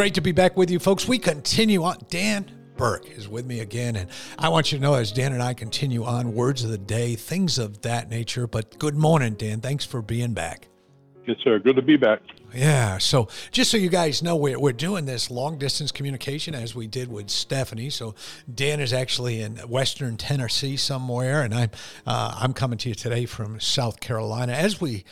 Great to be back with you, folks. We continue on. Dan Burke is with me again, and I want you to know as Dan and I continue on words of the day, things of that nature. But good morning, Dan. Thanks for being back. Yes, sir. Good to be back. Yeah. So, just so you guys know, we're, we're doing this long distance communication as we did with Stephanie. So, Dan is actually in Western Tennessee somewhere, and I'm uh, I'm coming to you today from South Carolina. As we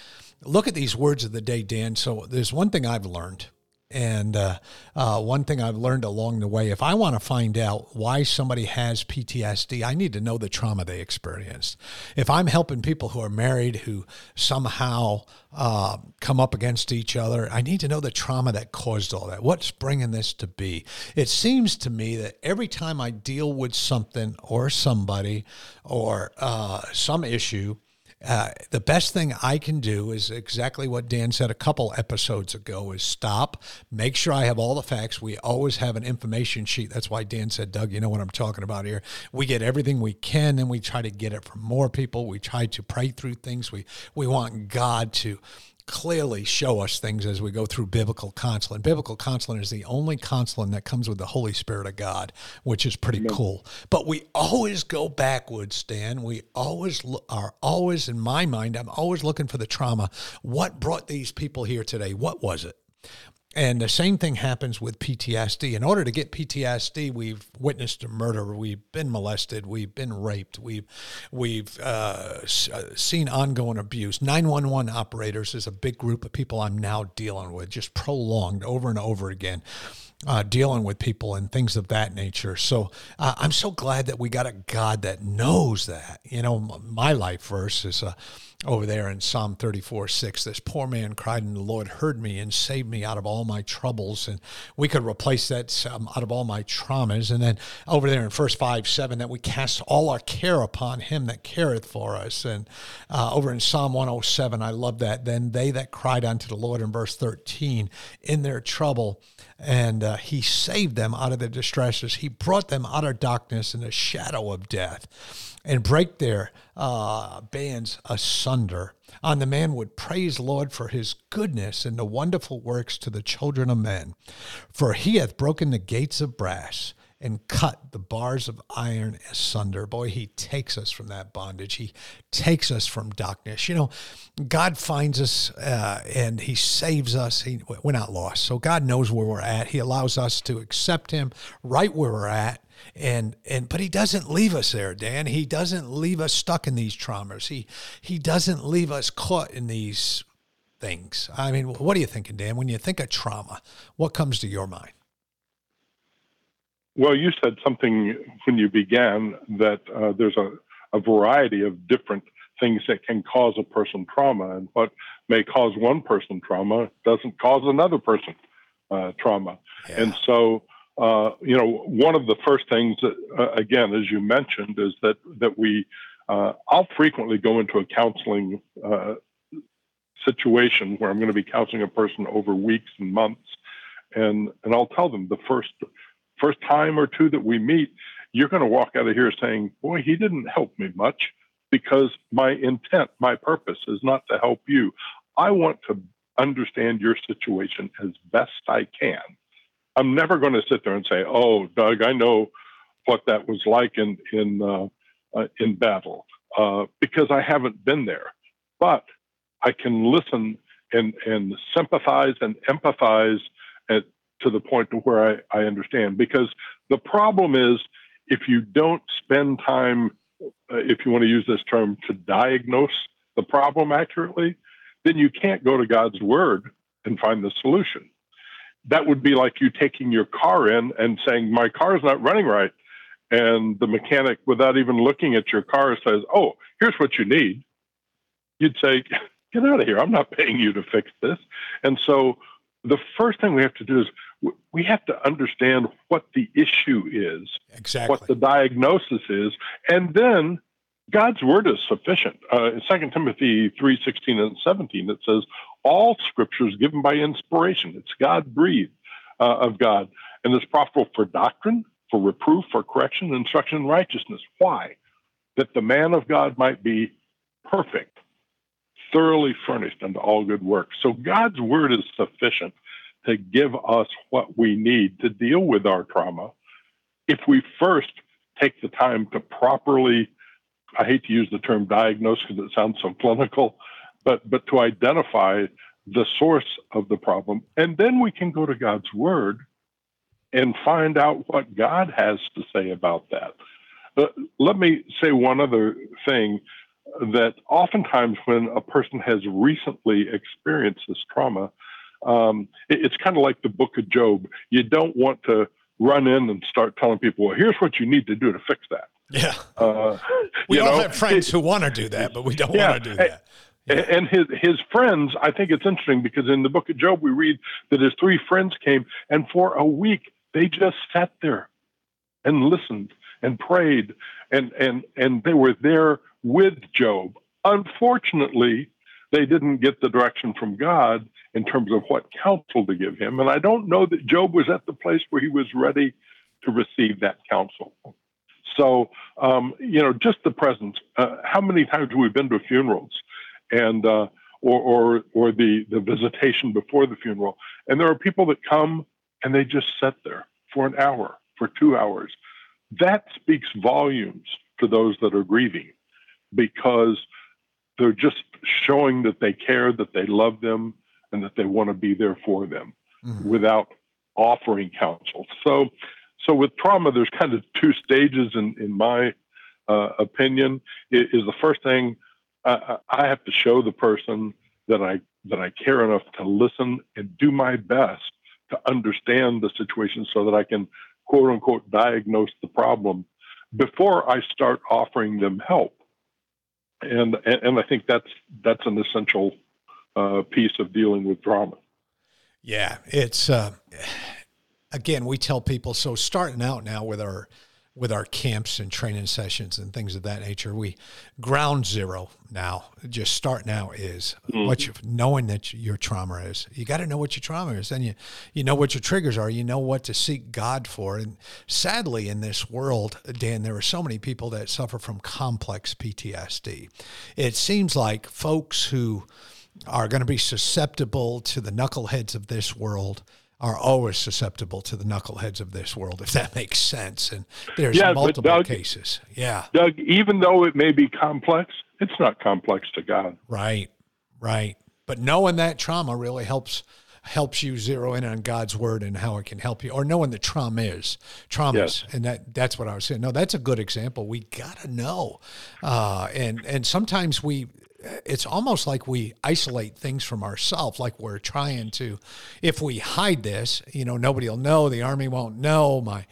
look at these words of the day, Dan. So, there's one thing I've learned and uh, uh, one thing I've learned along the way if I want to find out why somebody has PTSD, I need to know the trauma they experienced. If I'm helping people who are married who somehow uh, come up against each other, I need to know the trauma that caused all that. What's bringing this to be? It seems to me that every time I deal with something or somebody or uh, some issue, uh, the best thing I can do is exactly what Dan said a couple episodes ago is stop, make sure I have all the facts. We always have an information sheet. That's why Dan said, Doug, you know what I'm talking about here. We get everything we can and we try to get it from more people. We try to pray through things. We we want God to clearly show us things as we go through biblical counseling. Biblical counseling is the only counseling that comes with the Holy Spirit of God, which is pretty Amen. cool. But we always go backwards, Dan. We always are always in my mind, I'm always looking for the trauma. What brought these people here today? What was it? And the same thing happens with PTSD. In order to get PTSD, we've witnessed a murder, we've been molested, we've been raped, we've we've uh, uh seen ongoing abuse. 911 operators is a big group of people I'm now dealing with, just prolonged over and over again uh, dealing with people and things of that nature. So uh, I'm so glad that we got a God that knows that. You know, my life verse is uh, over there in Psalm 34 6. This poor man cried, and the Lord heard me and saved me out of all my troubles. And we could replace that um, out of all my traumas. And then over there in verse 5 7, that we cast all our care upon him that careth for us. And uh, over in Psalm 107, I love that. Then they that cried unto the Lord in verse 13, in their trouble, and uh, he saved them out of their distresses. He brought them out of darkness and the shadow of death and break their uh, bands asunder. On the man would praise Lord for his goodness and the wonderful works to the children of men. For he hath broken the gates of brass and cut the bars of iron asunder. Boy, he takes us from that bondage. He takes us from darkness. You know, God finds us uh, and he saves us. He, we're not lost. So God knows where we're at. He allows us to accept him right where we're at. And and but he doesn't leave us there, Dan. He doesn't leave us stuck in these traumas. He he doesn't leave us caught in these things. I mean, what are you thinking, Dan? When you think of trauma, what comes to your mind? Well, you said something when you began that uh, there's a, a variety of different things that can cause a person trauma, and what may cause one person trauma doesn't cause another person uh, trauma. Yeah. And so, uh, you know, one of the first things that, uh, again, as you mentioned, is that that we, uh, I'll frequently go into a counseling uh, situation where I'm going to be counseling a person over weeks and months, and and I'll tell them the first first time or two that we meet, you're going to walk out of here saying, Boy, he didn't help me much because my intent, my purpose is not to help you. I want to understand your situation as best I can. I'm never going to sit there and say, "Oh, Doug, I know what that was like in in uh, uh, in battle," uh, because I haven't been there. But I can listen and and sympathize and empathize at, to the point to where I, I understand. Because the problem is if you don't spend time, uh, if you want to use this term, to diagnose the problem accurately, then you can't go to God's word and find the solution. That would be like you taking your car in and saying, My car is not running right. And the mechanic, without even looking at your car, says, Oh, here's what you need. You'd say, Get out of here. I'm not paying you to fix this. And so the first thing we have to do is we have to understand what the issue is, exactly. what the diagnosis is, and then God's word is sufficient. Uh, in 2 Timothy 3 16 and 17, it says, All scripture is given by inspiration. It's God breathed uh, of God. And it's profitable for doctrine, for reproof, for correction, instruction in righteousness. Why? That the man of God might be perfect, thoroughly furnished unto all good works. So God's word is sufficient to give us what we need to deal with our trauma if we first take the time to properly I hate to use the term diagnose because it sounds so clinical, but but to identify the source of the problem, and then we can go to God's Word and find out what God has to say about that. Uh, let me say one other thing that oftentimes when a person has recently experienced this trauma, um, it, it's kind of like the book of Job. You don't want to run in and start telling people, well, here's what you need to do to fix that. Yeah. Uh, we all know, have friends who want to do that, but we don't yeah, want to do that. Yeah. And his his friends, I think it's interesting because in the book of Job we read that his three friends came and for a week they just sat there and listened and prayed and and and they were there with Job. Unfortunately, they didn't get the direction from God in terms of what counsel to give him. And I don't know that Job was at the place where he was ready to receive that counsel. So, um, you know, just the presence. Uh, how many times have we been to funerals, and uh, or or or the the visitation before the funeral, and there are people that come and they just sit there for an hour, for two hours. That speaks volumes to those that are grieving, because they're just showing that they care, that they love them, and that they want to be there for them, mm-hmm. without offering counsel. So so with trauma, there's kind of two stages in, in my uh, opinion. It is the first thing uh, I have to show the person that I that I care enough to listen and do my best to understand the situation so that I can quote unquote diagnose the problem before I start offering them help. And and, and I think that's that's an essential uh, piece of dealing with trauma. Yeah, it's uh, again, we tell people so starting out now with our with our camps and training sessions and things of that nature, we ground zero now. Just start now is mm-hmm. what you knowing that your trauma is. You got to know what your trauma is, and you you know what your triggers are. You know what to seek God for. And sadly, in this world, Dan, there are so many people that suffer from complex PTSD. It seems like folks who are going to be susceptible to the knuckleheads of this world are always susceptible to the knuckleheads of this world, if that makes sense. And there's yeah, multiple Doug, cases. Yeah. Doug, even though it may be complex, it's not complex to God. Right, right. But knowing that trauma really helps helps you zero in on God's word and how it can help you, or knowing the trauma is traumas, yes. and that that's what I was saying. No, that's a good example. We gotta know, uh, and and sometimes we it's almost like we isolate things from ourselves like we're trying to if we hide this you know nobody will know the army won't know my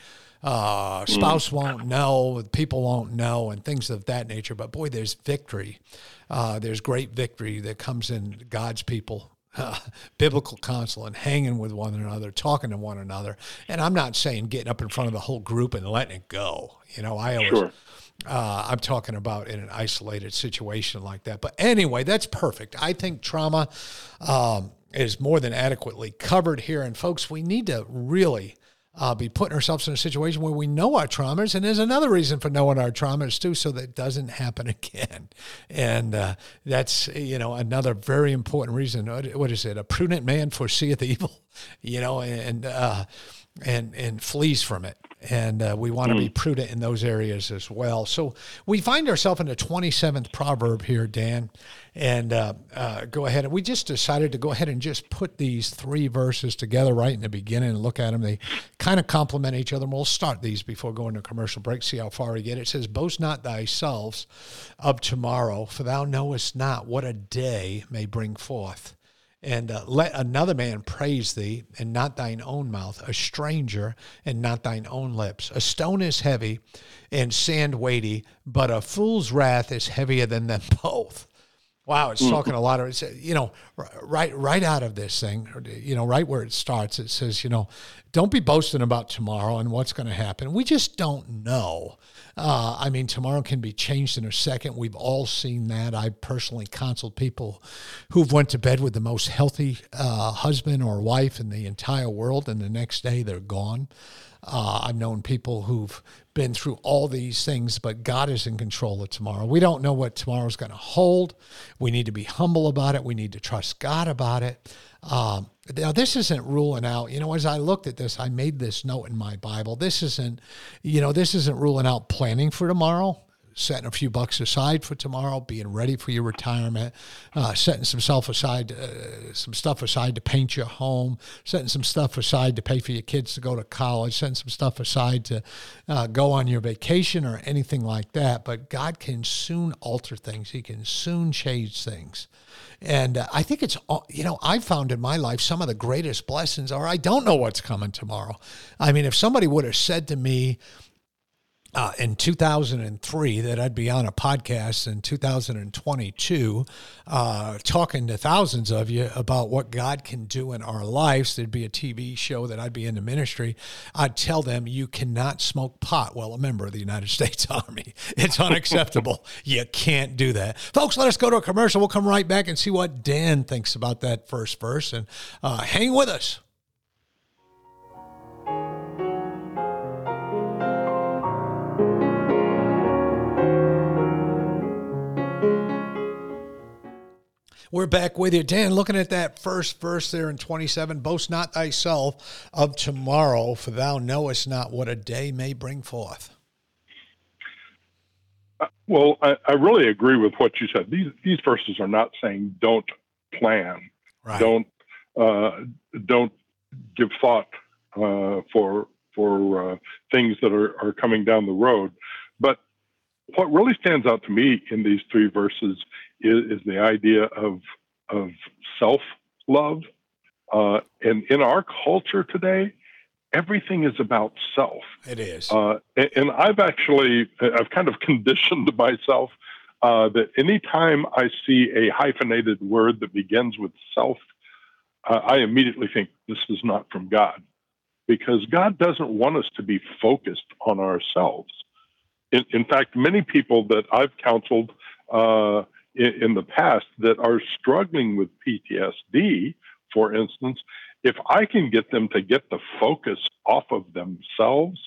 uh, mm. spouse won't know people won't know and things of that nature but boy there's victory uh, there's great victory that comes in god's people uh, biblical counsel and hanging with one another, talking to one another. And I'm not saying getting up in front of the whole group and letting it go. You know, I always, sure. Uh, I'm talking about in an isolated situation like that. But anyway, that's perfect. I think trauma um, is more than adequately covered here. And folks, we need to really uh, be putting ourselves in a situation where we know our traumas. And there's another reason for knowing our traumas too, so that it doesn't happen again. And uh, that's, you know, another very important reason. What is it? A prudent man foreseeth evil, you know, and, uh, and, and flees from it and uh, we want to mm. be prudent in those areas as well. So we find ourselves in the 27th proverb here, Dan, and uh, uh, go ahead. And we just decided to go ahead and just put these three verses together right in the beginning and look at them. They kind of complement each other. And we'll start these before going to commercial break, see how far we get. It says, Boast not thyself of tomorrow, for thou knowest not what a day may bring forth. And uh, let another man praise thee, and not thine own mouth, a stranger, and not thine own lips. A stone is heavy, and sand weighty, but a fool's wrath is heavier than them both. Wow, it's mm. talking a lot of it's you know right right out of this thing, you know, right where it starts. It says, you know, don't be boasting about tomorrow and what's going to happen. We just don't know. Uh, I mean, tomorrow can be changed in a second. We've all seen that. I personally counseled people who've went to bed with the most healthy uh, husband or wife in the entire world, and the next day they're gone. Uh, I've known people who've been through all these things, but God is in control of tomorrow. We don't know what tomorrow's going to hold. We need to be humble about it. We need to trust God about it. Um, now, this isn't ruling out, you know, as I looked at this, I made this note in my Bible. This isn't, you know, this isn't ruling out planning for tomorrow setting a few bucks aside for tomorrow, being ready for your retirement, uh, setting some self aside, uh, some stuff aside to paint your home, setting some stuff aside to pay for your kids to go to college, setting some stuff aside to uh, go on your vacation or anything like that. But God can soon alter things. He can soon change things. And uh, I think it's, you know, I've found in my life some of the greatest blessings are I don't know what's coming tomorrow. I mean, if somebody would have said to me, uh, in 2003 that I'd be on a podcast in 2022 uh, talking to thousands of you about what God can do in our lives. There'd be a TV show that I'd be in the ministry. I'd tell them, you cannot smoke pot while a member of the United States Army. It's unacceptable. you can't do that. Folks, let us go to a commercial. We'll come right back and see what Dan thinks about that first verse. And uh, hang with us. We're back with you. Dan, looking at that first verse there in 27 Boast not thyself of tomorrow, for thou knowest not what a day may bring forth. Uh, well, I, I, really agree with what you said. These these verses are not saying don't plan, right. don't uh, don't give thought uh, for for uh, things that are, are coming down the road. But what really stands out to me in these three verses is, is the idea of of self love. Uh, and in our culture today, everything is about self. It is. Uh, and, and, I've actually I've kind of conditioned myself uh, that anytime I see a hyphenated word that begins with self, uh, I immediately think this is not from God, because God doesn't want us to be focused on ourselves. In, in fact, many people that I've counseled uh, in, the past that are struggling with PTSD, for instance, if I can get them to get the focus off of themselves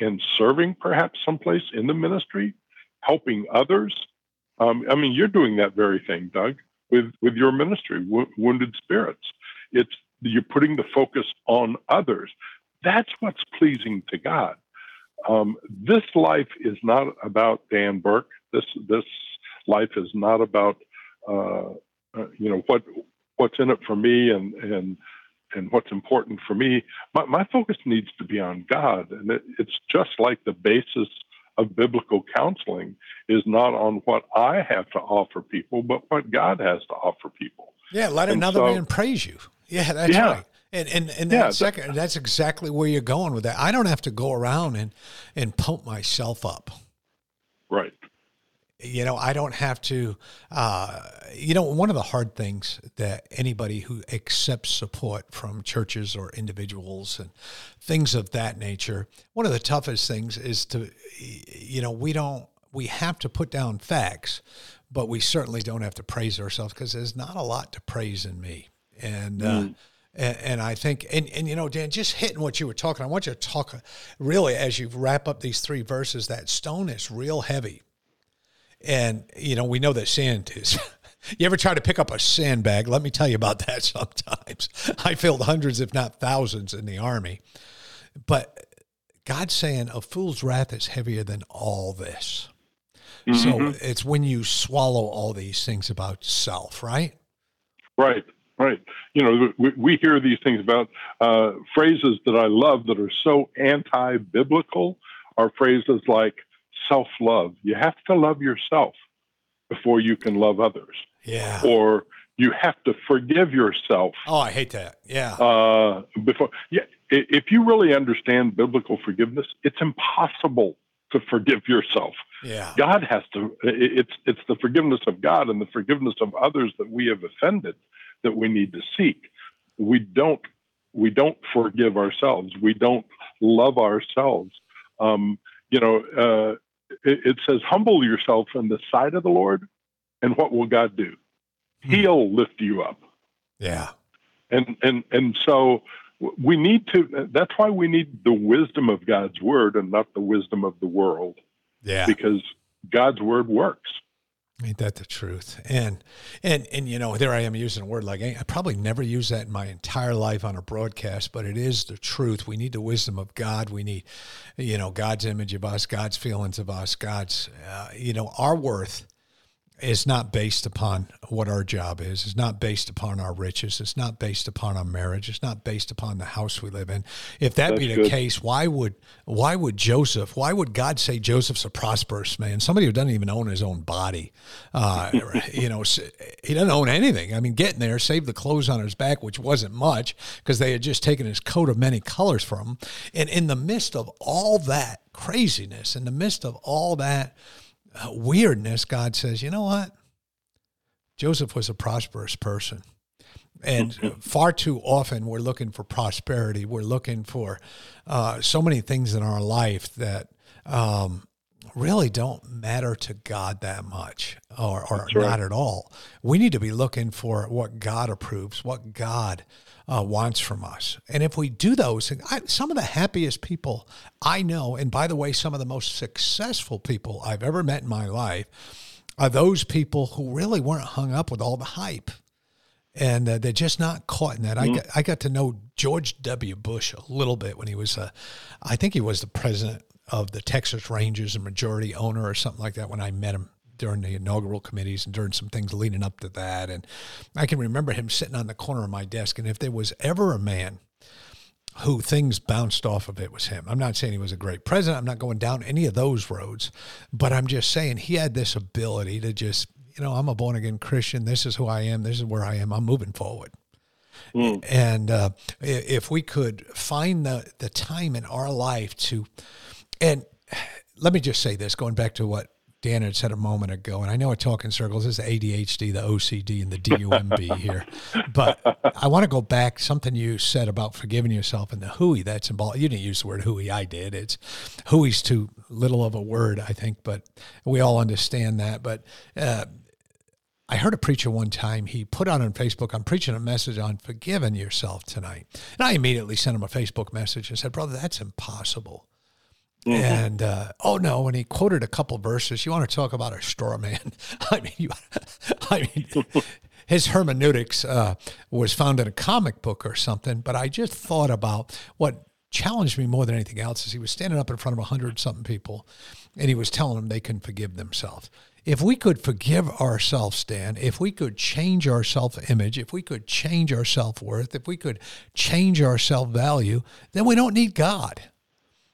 and serving perhaps someplace in the ministry, helping others. Um, I mean, you're doing that very thing, Doug, with, with your ministry, wo- Wounded Spirits. It's you're putting the focus on others. That's what's pleasing to God. Um, this life is not about Dan Burke. This this life is not about uh, uh, you know what what's in it for me and and and what's important for me. My, my focus needs to be on God, and it, it's just like the basis of biblical counseling is not on what I have to offer people, but what God has to offer people. Yeah, let and another so, man praise you. Yeah, that's yeah. right. And and and yeah, second, that's exactly where you're going with that. I don't have to go around and and pump myself up. Right you know i don't have to uh, you know one of the hard things that anybody who accepts support from churches or individuals and things of that nature one of the toughest things is to you know we don't we have to put down facts but we certainly don't have to praise ourselves because there's not a lot to praise in me and uh, mm. uh, and, and, I think, and, and you know, Dan, just hitting what you were talking, I want you to talk really as you wrap up these three verses. That stone is real heavy and, you know, we know that sand is. you ever try to pick up a sandbag? Let me tell you about that sometimes. I filled hundreds, if not thousands, in the Army. But God's saying a fool's wrath is heavier than all this. Mm-hmm. So it's when you swallow all these things about self, right? Right, right. You know, we, we hear these things about uh, phrases that I love that are so anti biblical are phrases like, self love. You have to love yourself before you can love others. Yeah. Or you have to forgive yourself. Oh, I hate that. Yeah. Uh, before, yeah, if you really understand biblical forgiveness, it's impossible to forgive yourself. Yeah. God has to. It's it's the forgiveness of God and the forgiveness of others that we have offended that we need to seek. We don't we don't forgive ourselves. We don't love ourselves. Um, you know, uh, it, it, says, "Humble yourself in the sight of the Lord, and what will God do? Hmm. He'll lift you up." Yeah. And and and so we need to that's why we need the wisdom of god's word and not the wisdom of the world yeah because god's word works Ain't that the truth? And and and you know, there I am using a word like I probably never used that in my entire life on a broadcast, but it is the truth. We need the wisdom of God. We need, you know, God's image of us, God's feelings of us, God's, uh, you know, our worth is not based upon what our job is. It's not based upon our riches. It's not based upon our marriage. It's not based upon the house we live in. If that That's be the good. case, why would why would Joseph? Why would God say Joseph's a prosperous man? Somebody who doesn't even own his own body. Uh, you know, he doesn't own anything. I mean, getting there, saved the clothes on his back, which wasn't much because they had just taken his coat of many colors from him. And in the midst of all that craziness, in the midst of all that weirdness, God says, you know what? Joseph was a prosperous person. And far too often we're looking for prosperity. We're looking for uh, so many things in our life that um, really don't matter to God that much or, or right. not at all. We need to be looking for what God approves, what God uh, wants from us. And if we do those, I, some of the happiest people I know, and by the way, some of the most successful people I've ever met in my life, are those people who really weren't hung up with all the hype. And uh, they're just not caught in that. Mm-hmm. I, got, I got to know George W. Bush a little bit when he was, uh, I think he was the president of the Texas Rangers and majority owner or something like that when I met him during the inaugural committees and during some things leading up to that. And I can remember him sitting on the corner of my desk. And if there was ever a man who things bounced off of it was him. I'm not saying he was a great president. I'm not going down any of those roads, but I'm just saying he had this ability to just, you know, I'm a born again Christian. This is who I am. This is where I am. I'm moving forward. Mm. And uh, if we could find the the time in our life to, and let me just say this, going back to what Dan had said a moment ago, and I know I talk in circles. This is the ADHD, the OCD, and the DUMB here. But I want to go back something you said about forgiving yourself and the hooey that's involved. You didn't use the word hooey, I did. It's hooey's too little of a word, I think, but we all understand that. But uh, I heard a preacher one time, he put out on Facebook, I'm preaching a message on forgiving yourself tonight. And I immediately sent him a Facebook message and said, Brother, that's impossible. Mm-hmm. And uh, oh no, when he quoted a couple verses, you want to talk about a straw man? I mean, you, I mean, his hermeneutics uh, was found in a comic book or something. But I just thought about what challenged me more than anything else is he was standing up in front of a hundred something people, and he was telling them they can forgive themselves. If we could forgive ourselves, Dan, if we could change our self image, if we could change our self worth, if we could change our self value, then we don't need God.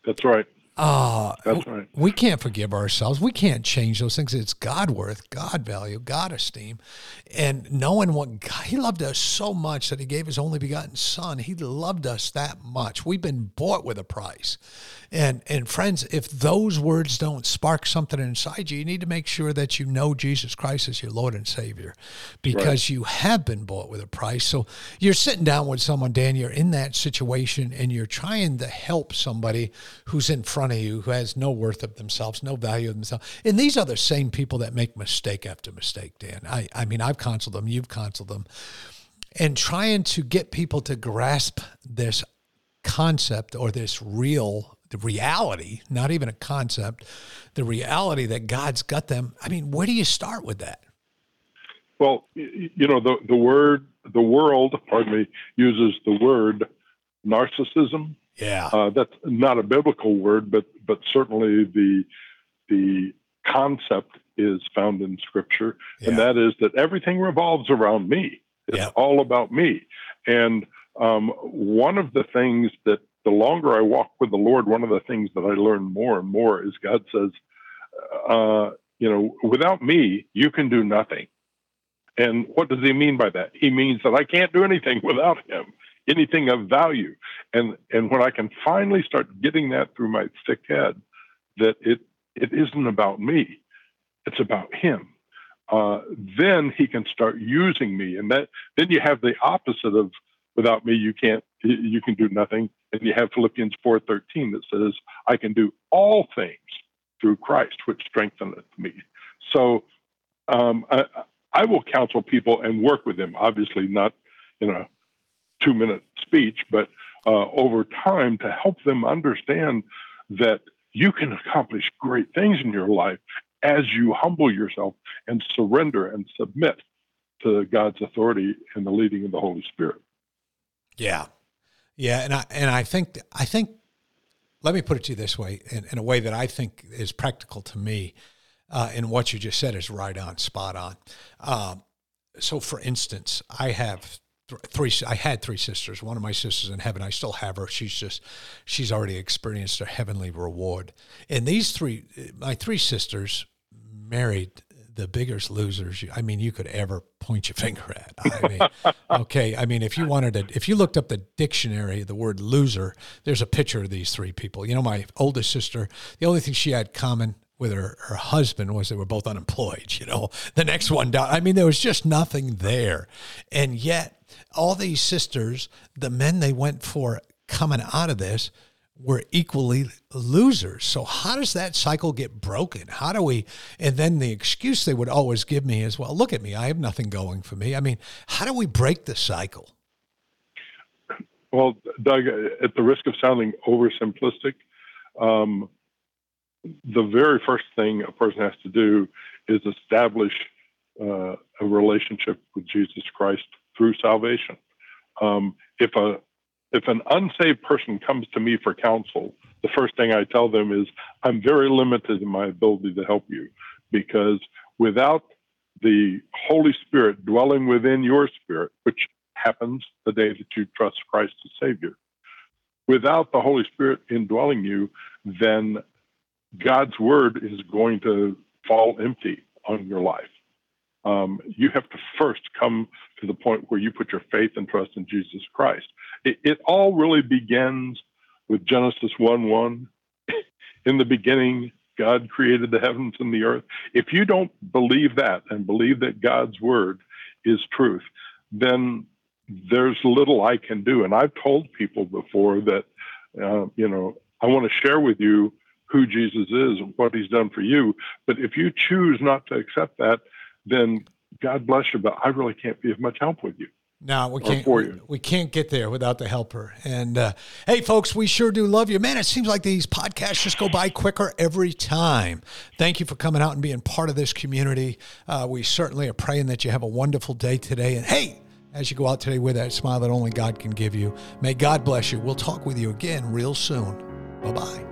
That's right. Uh, That's right. We can't forgive ourselves. We can't change those things. It's God worth, God value, God esteem. And knowing what God, He loved us so much that He gave His only begotten Son. He loved us that much. We've been bought with a price. And and friends, if those words don't spark something inside you, you need to make sure that you know Jesus Christ as your Lord and Savior, because right. you have been bought with a price. So you're sitting down with someone, Dan. You're in that situation, and you're trying to help somebody who's in front of you who has no worth of themselves, no value of themselves. And these are the same people that make mistake after mistake, Dan. I I mean, I've counseled them. You've counseled them and trying to get people to grasp this concept or this real the reality, not even a concept, the reality that God's got them. I mean, where do you start with that? Well, you know, the, the word, the world, pardon me, uses the word narcissism. Yeah. Uh, that's not a biblical word, but, but certainly the, the concept is found in scripture. Yeah. And that is that everything revolves around me. It's yeah. all about me. And um, one of the things that the longer I walk with the Lord, one of the things that I learn more and more is God says, uh, you know, without me, you can do nothing. And what does he mean by that? He means that I can't do anything without him, anything of value. And and when I can finally start getting that through my thick head, that it it isn't about me, it's about him. Uh, then he can start using me, and that then you have the opposite of without me you can't you can do nothing, and you have Philippians four thirteen that says I can do all things through Christ, which strengtheneth me. So um, I, I will counsel people and work with them, obviously not in a two minute speech, but uh, over time to help them understand that you can accomplish great things in your life as you humble yourself and surrender and submit to God's authority and the leading of the Holy Spirit. Yeah. Yeah, and I and I think I think let me put it to you this way in, in a way that I think is practical to me uh, and what you just said is right on, spot on. Um, so, for instance, I have three. I had three sisters. One of my sisters in heaven. I still have her. She's just, she's already experienced a heavenly reward. And these three, my three sisters, married the biggest losers I mean you could ever point your finger at. I mean, okay, I mean if you wanted to if you looked up the dictionary the word loser, there's a picture of these three people. You know my oldest sister, the only thing she had common with her, her husband was they were both unemployed, you know. The next one down. I mean, there was just nothing there. And yet, all these sisters, the men they went for coming out of this, were equally losers. So how does that cycle get broken? How do we and then the excuse they would always give me is, well, look at me, I have nothing going for me. I mean, how do we break the cycle? Well, Doug, at the risk of sounding oversimplistic, um, the very first thing a person has to do is establish uh, a relationship with Jesus Christ through salvation. Um, if a if an unsaved person comes to me for counsel, the first thing I tell them is, I'm very limited in my ability to help you because without the Holy Spirit dwelling within your spirit, which happens the day that you trust Christ as Savior, without the Holy Spirit indwelling you, then God's word is going to fall empty on your life. Um, you have to first come to the point where you put your faith and trust in Jesus Christ. It, it all really begins with Genesis 1 1. in the beginning, God created the heavens and the earth. If you don't believe that and believe that God's word is truth, then there's little I can do. And I've told people before that, uh, you know, I want to share with you who Jesus is and what he's done for you. But if you choose not to accept that, then God bless you, but I really can't be of much help with you. No, we can't. We can't get there without the helper. And uh, hey, folks, we sure do love you, man. It seems like these podcasts just go by quicker every time. Thank you for coming out and being part of this community. Uh, we certainly are praying that you have a wonderful day today. And hey, as you go out today with that smile that only God can give you, may God bless you. We'll talk with you again real soon. Bye bye.